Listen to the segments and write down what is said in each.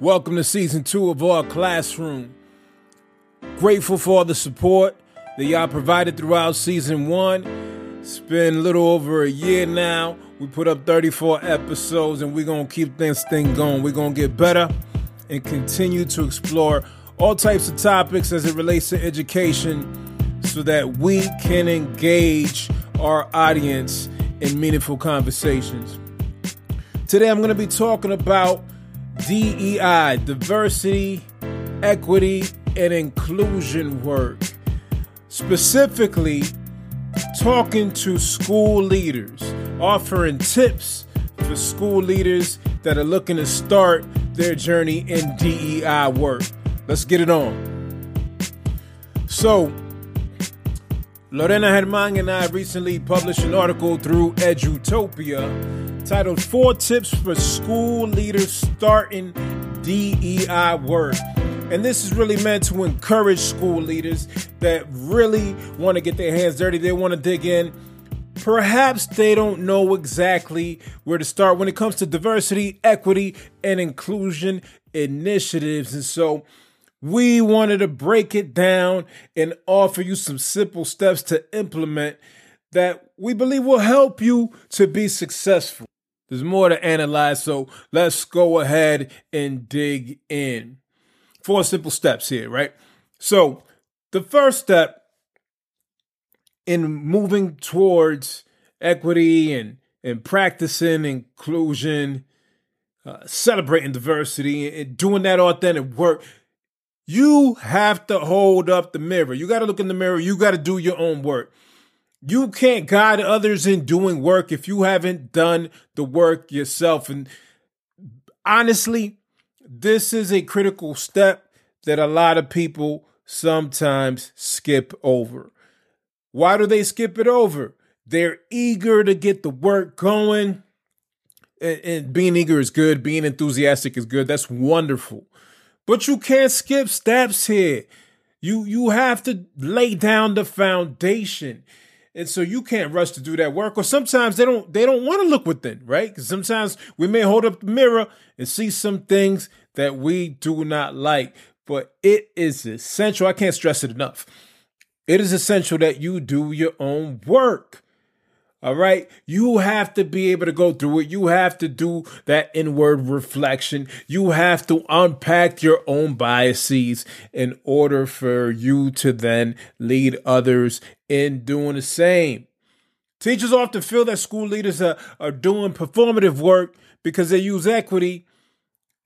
Welcome to season two of our classroom. Grateful for all the support that y'all provided throughout season one. It's been a little over a year now. We put up 34 episodes and we're going to keep this thing going. We're going to get better and continue to explore all types of topics as it relates to education so that we can engage our audience in meaningful conversations. Today, I'm going to be talking about DEI, diversity, equity, and inclusion work. Specifically, talking to school leaders, offering tips for school leaders that are looking to start their journey in DEI work. Let's get it on. So, Lorena Germán and I recently published an article through Edutopia titled Four Tips for School Leaders Starting DEI Work. And this is really meant to encourage school leaders that really want to get their hands dirty, they want to dig in. Perhaps they don't know exactly where to start when it comes to diversity, equity, and inclusion initiatives. And so, we wanted to break it down and offer you some simple steps to implement that we believe will help you to be successful. There's more to analyze, so let's go ahead and dig in. Four simple steps here, right? So, the first step in moving towards equity and, and practicing inclusion, uh, celebrating diversity, and doing that authentic work you have to hold up the mirror. You got to look in the mirror. You got to do your own work. You can't guide others in doing work if you haven't done the work yourself. And honestly, this is a critical step that a lot of people sometimes skip over. Why do they skip it over? They're eager to get the work going. And, being eager is good, being enthusiastic is good. That's wonderful. But you can't skip steps here. You you have to lay down the foundation. And so you can't rush to do that work. Or sometimes they don't they don't want to look within, right? Because sometimes we may hold up the mirror and see some things that we do not like. But it is essential. I can't stress it enough. It is essential that you do your own work. All right. You have to be able to go through it. You have to do that inward reflection. You have to unpack your own biases in order for you to then lead others in doing the same. Teachers often feel that school leaders are, are doing performative work because they use equity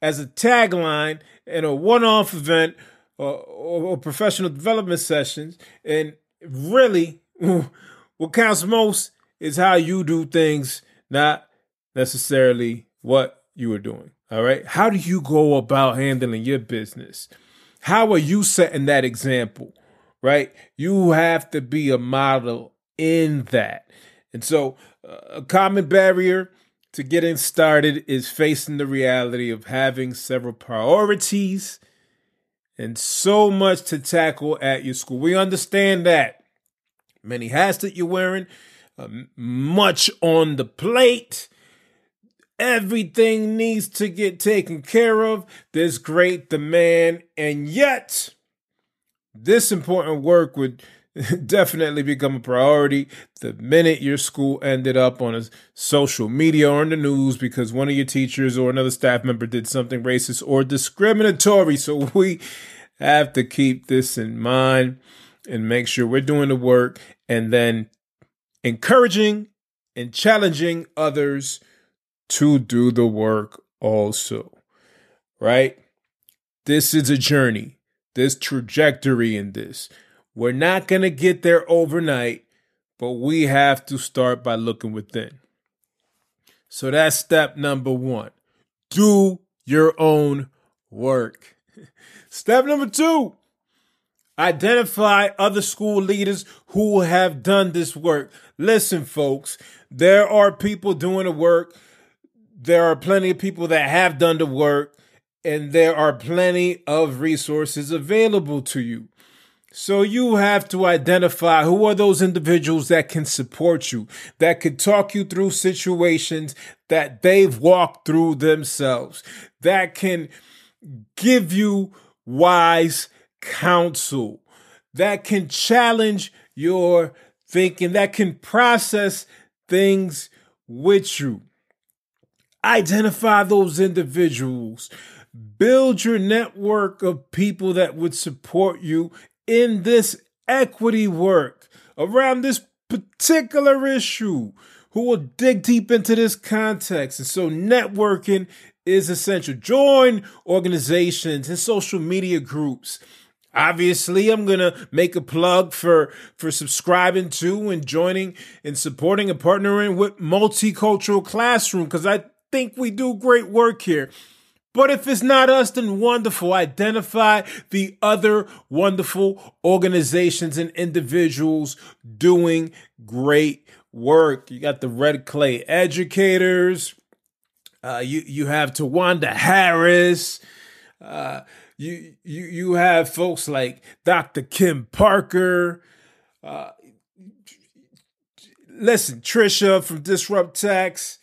as a tagline in a one off event or, or, or professional development sessions. And really, what counts most is how you do things, not necessarily what you are doing. All right. How do you go about handling your business? How are you setting that example? Right. You have to be a model in that. And so, uh, a common barrier to getting started is facing the reality of having several priorities and so much to tackle at your school. We understand that. Many hats that you're wearing, uh, much on the plate. Everything needs to get taken care of. There's great demand, and yet this important work would definitely become a priority the minute your school ended up on a social media or in the news because one of your teachers or another staff member did something racist or discriminatory. So we have to keep this in mind and make sure we're doing the work and then encouraging and challenging others to do the work also. Right? This is a journey, this trajectory in this. We're not going to get there overnight, but we have to start by looking within. So that's step number one. Do your own work. Step number two identify other school leaders who have done this work. Listen, folks, there are people doing the work. There are plenty of people that have done the work, and there are plenty of resources available to you. So you have to identify who are those individuals that can support you, that could talk you through situations that they've walked through themselves, that can give you wise counsel, that can challenge your thinking, that can process things with you. Identify those individuals. Build your network of people that would support you in this equity work around this particular issue who will dig deep into this context. And so networking is essential. Join organizations and social media groups. Obviously, I'm going to make a plug for for subscribing to and joining and supporting and partnering with Multicultural Classroom because I think we do great work here. But if it's not us, then wonderful. Identify the other wonderful organizations and individuals doing great work. You got the Red Clay Educators. Uh, you you have Tawanda Harris. Uh, you you you have folks like Dr. Kim Parker. Uh, listen, Tricia from Disrupt Texts.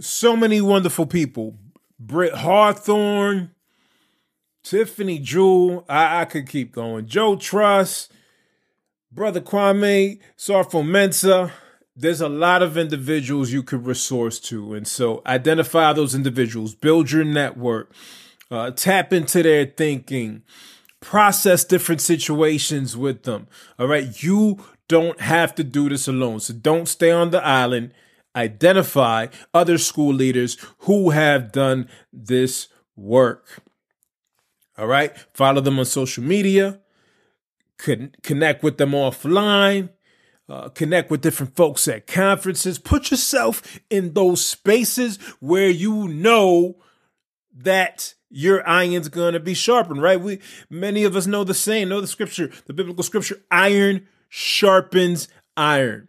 So many wonderful people. Britt Hawthorne, Tiffany Jewell. I, I could keep going. Joe Truss, Brother Kwame, Sarfo-Mensah. There's a lot of individuals you could resource to. And so identify those individuals, build your network, uh, tap into their thinking, process different situations with them. All right. You don't have to do this alone. So don't stay on the island identify other school leaders who have done this work. All right. Follow them on social media, Con- connect with them offline. Uh, connect with different folks at conferences. Put yourself in those spaces where you know that your iron's going to be sharpened, right? We many of us know the saying, know the scripture, the biblical scripture, iron sharpens iron.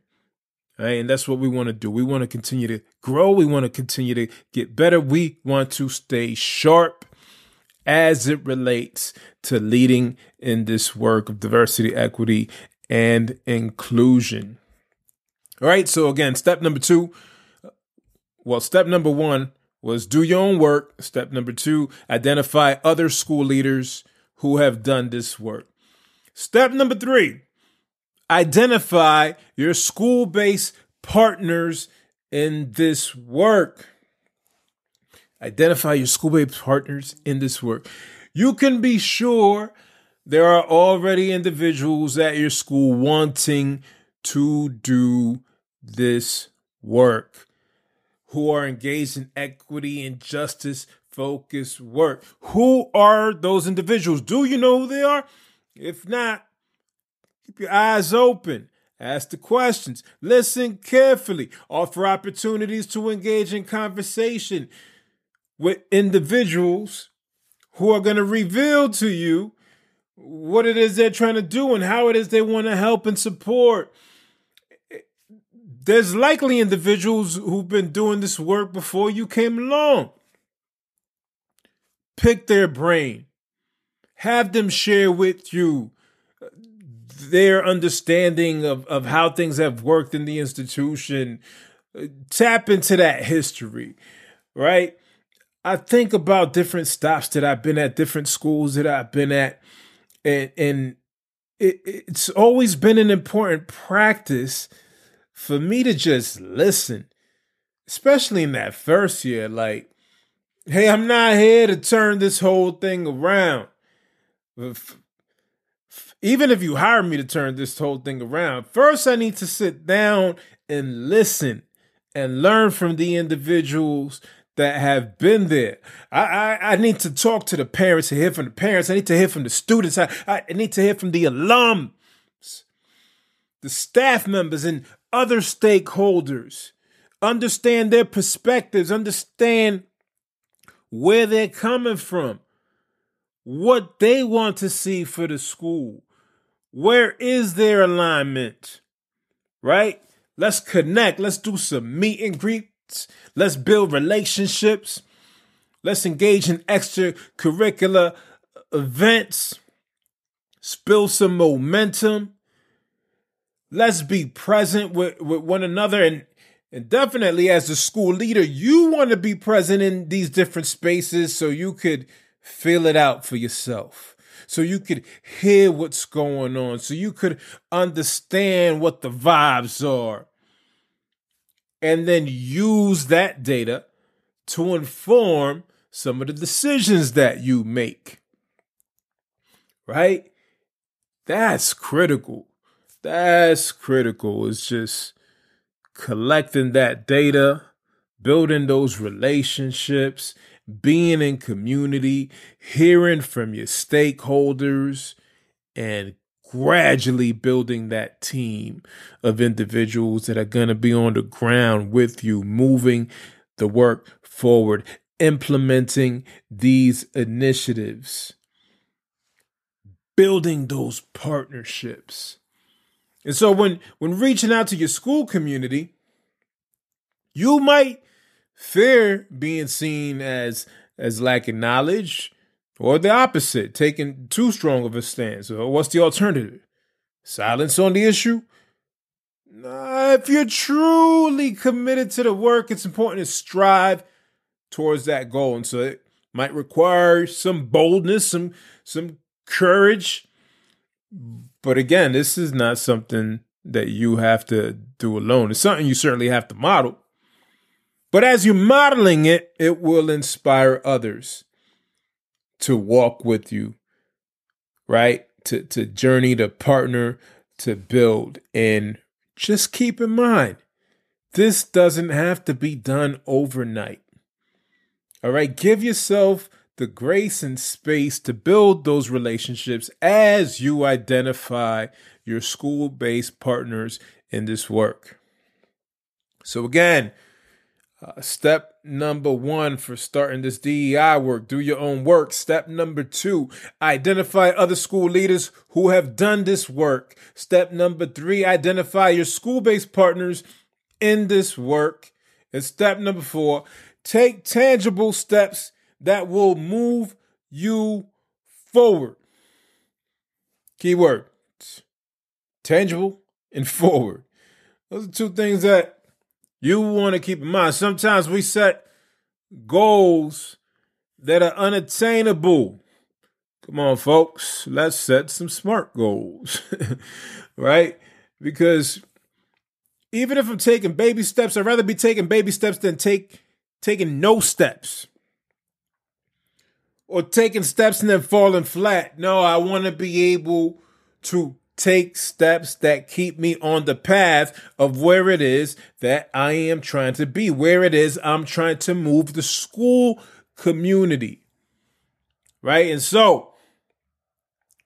Right? And that's what we want to do. We want to continue to grow. We want to continue to get better. We want to stay sharp as it relates to leading in this work of diversity, equity, and inclusion. All right. So, again, step number two. Well, step number one was do your own work. Step number two, identify other school leaders who have done this work. Step number three, Identify your school based partners in this work. Identify your school based partners in this work. You can be sure there are already individuals at your school wanting to do this work who are engaged in equity and justice focused work. Who are those individuals? Do you know who they are? If not, Keep your eyes open. Ask the questions. Listen carefully. Offer opportunities to engage in conversation with individuals who are going to reveal to you what it is they're trying to do and how it is they want to help and support. There's likely individuals who've been doing this work before you came along. Pick their brain. Have them share with you their understanding of, of how things have worked in the institution, uh, tap into that history, right? I think about different stops that I've been at, different schools that I've been at, and, and it, it's always been an important practice for me to just listen, especially in that first year. Like, hey, I'm not here to turn this whole thing around even if you hire me to turn this whole thing around, first I need to sit down and listen and learn from the individuals that have been there. I, I, I need to talk to the parents to hear from the parents. I need to hear from the students. I, I need to hear from the alums, the staff members, and other stakeholders. Understand their perspectives, understand where they're coming from. what they want to see for the school. Where is their alignment? Right? Let's connect. Let's do some meet and greets. Let's build relationships. Let's engage in extracurricular events. Spill some momentum. Let's be present with, with one another. And, and definitely, as a school leader, you want to be present in these different spaces so you could feel it out for yourself so you could hear what's going on, so you could understand what the vibes are, and then use that data to inform some of the decisions that you make. Right? That's critical. That's critical. It's just collecting that data, building those relationships, being in community, hearing from your stakeholders, and gradually building that team of individuals that are going to be on the ground with you, moving the work forward, implementing these initiatives, building those partnerships. And so when when reaching out to your school community, you might fear being seen as as lacking knowledge or the opposite taking too strong of a stance. Or what's the alternative? Silence on the issue? Nah, if you're truly committed to the work it's important to strive towards that goal. And so it might require some boldness some some courage. But again this is not something that you have to do alone. It's something you certainly have to model but as you're modeling it, it will inspire others to walk with you, right? To, to journey, to partner, to build. And just keep in mind, this doesn't have to be done overnight. All right. Give yourself the grace and space to build those relationships as you identify your school based partners in this work. So, again, uh, step number one for starting this DEI work, do your own work. Step number two, identify other school leaders who have done this work. Step number three, identify your school based partners in this work. And step number four, take tangible steps that will move you forward. Keyword tangible and forward. Those are two things that you want to keep in mind sometimes we set goals that are unattainable. Come on, folks, let's set some smart goals, right? Because even if I'm taking baby steps, I'd rather be taking baby steps than take taking no steps or taking steps and then falling flat. No, I want to be able to take steps that keep me on the path of where it is that I am trying to be, where it is I'm trying to move the school community. Right? And so,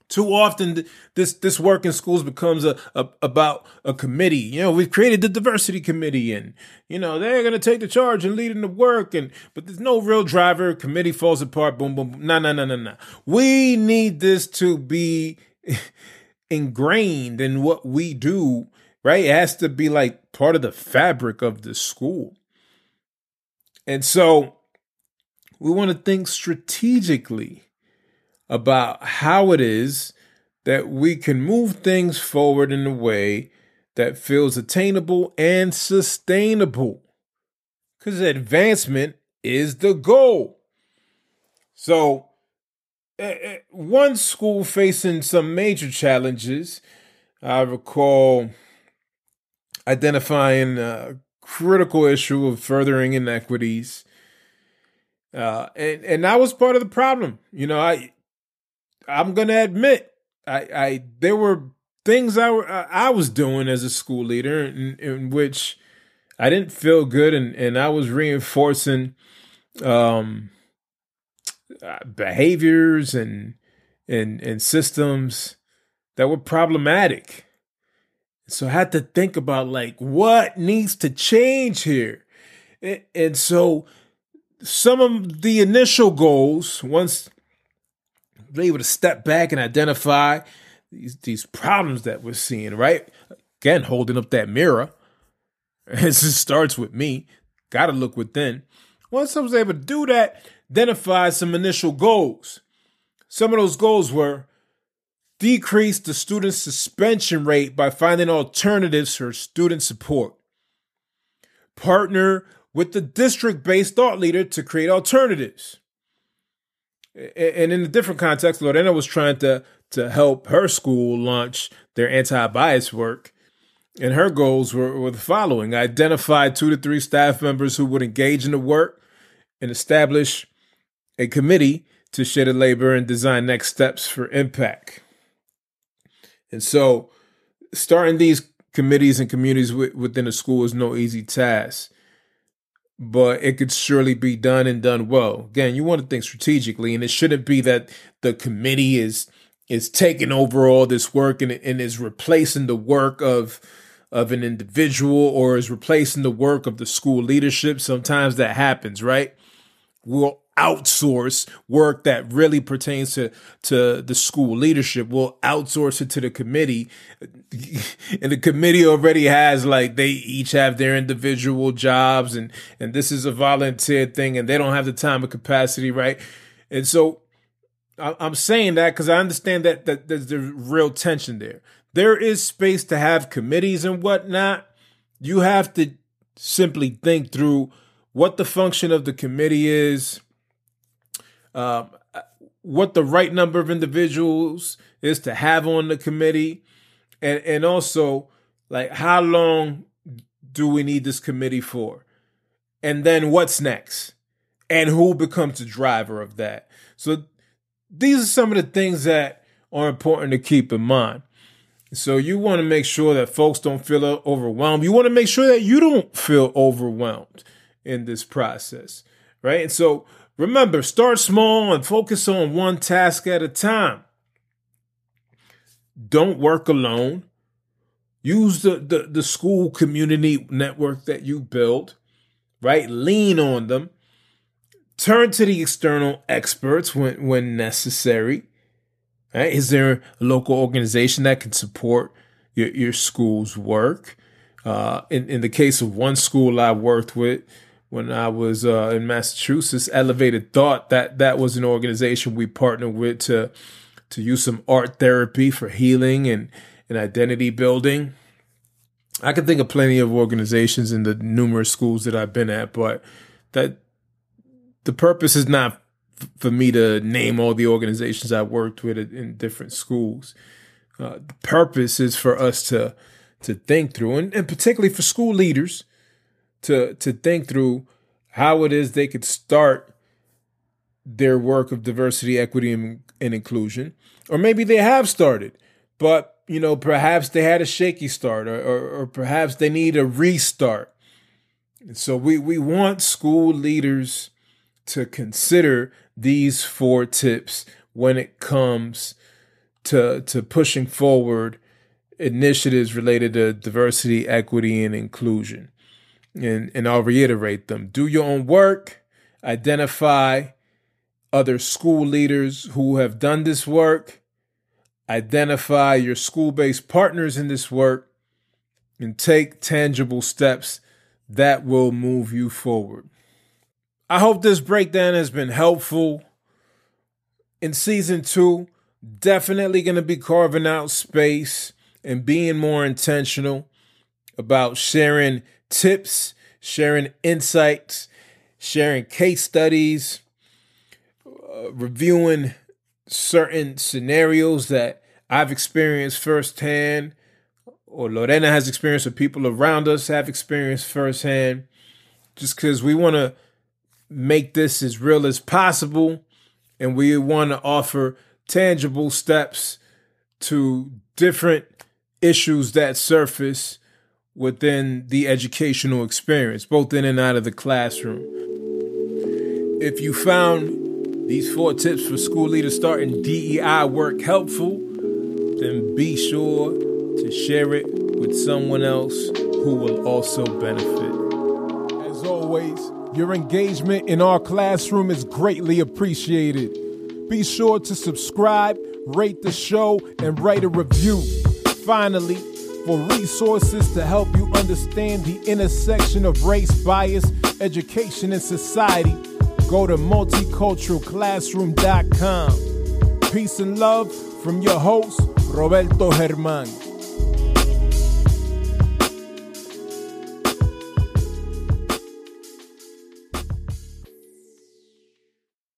too often this this work in schools becomes a, a, about a committee. You know, we've created the diversity committee, and you know they're going to take the charge and lead in the work. And but there's no real driver. Committee falls apart. Boom, boom, boom. No, no, no, no, no. We need this to be ingrained in what we do, right? It has to be like part of the fabric of the school. And so we want to think strategically about how it is that we can move things forward in a way that feels attainable and sustainable. Because advancement is the goal. So one school facing some major challenges. I recall identifying a critical issue of furthering inequities. Uh, and and that was part of the problem. You know, I I'm gonna admit, I I there were things I I was doing as a school leader in, in which I didn't feel good, and and I was reinforcing um uh, behaviors and and and systems that were problematic. So I had to think about like what needs to change here. And, and so some of the initial goals once able to step back and identify these, these problems that we're seeing, right? Again, holding up that mirror. It starts with me. Got to look within. Once I was able to do that, identify some initial goals. Some of those goals were decrease the student suspension rate by finding alternatives for student support. Partner with the district based thought leader to create alternatives. And in a different context, Lorena was trying to, to help her school launch their anti bias work. And her goals were, were the following identify two to three staff members who would engage in the work and establish a committee to share the labor and design next steps for impact. And so, starting these committees and communities within a school is no easy task but it could surely be done and done well. Again, you want to think strategically, and it shouldn't be that the committee is is taking over all this work and, and is replacing the work of of an individual or is replacing the work of the school leadership. Sometimes that happens, right? We'll outsource work that really pertains to to the school leadership. We'll outsource it to the committee. And the committee already has like they each have their individual jobs and and this is a volunteer thing and they don't have the time or capacity right? And so i'm saying that because i understand that, that there's the real tension there. There is space to have committees and whatnot. You have to simply think through what the function of the committee is um, what the right number of individuals is to have on the committee, and and also like how long do we need this committee for, and then what's next, and who becomes the driver of that. So these are some of the things that are important to keep in mind. So you want to make sure that folks don't feel overwhelmed. You want to make sure that you don't feel overwhelmed in this process, right? And so Remember, start small and focus on one task at a time. Don't work alone. Use the, the, the school community network that you built, right? Lean on them. Turn to the external experts when, when necessary. Right? Is there a local organization that can support your, your school's work? Uh, in, in the case of one school I worked with, when I was uh, in Massachusetts. Elevated Thought that that was an organization we partnered with to to use some art therapy for healing and and identity building. I can think of plenty of organizations in the numerous schools that I've been at, but that the purpose is not f- for me to name all the organizations I worked with in different schools. Uh, the purpose is for us to to think through, and, and particularly for school leaders to to think through how it is they could start their work of diversity, equity, and, and inclusion, or maybe they have started, but you know perhaps they had a shaky start, or, or, or perhaps they need a restart. And so we we want school leaders to consider these four tips when it comes to to pushing forward initiatives related to diversity, equity, and inclusion and, and I'll reiterate them. Do your own work, identify other school leaders who have done this work, identify your school based partners in this work, and take tangible steps that will move you forward. I hope this breakdown has been helpful. In season two, definitely going to be carving out space and being more intentional about sharing tips, sharing insights, sharing case studies, uh, reviewing certain scenarios that I've experienced firsthand, or Lorena has experienced, or people around us have experienced firsthand, just because we want to make this as real as possible and we want to offer tangible steps to different issues that surface within the educational experience, both in and out of the classroom. If you found these four tips for school leaders starting DEI work helpful, then be sure to share it with someone else who will also benefit. As always, your engagement in our classroom is greatly appreciated. Be sure to subscribe, rate the show, and write a review. Finally, for resources to help you understand the intersection of race, bias, education, and society, go to multiculturalclassroom.com. Peace and love from your host, Roberto Germán.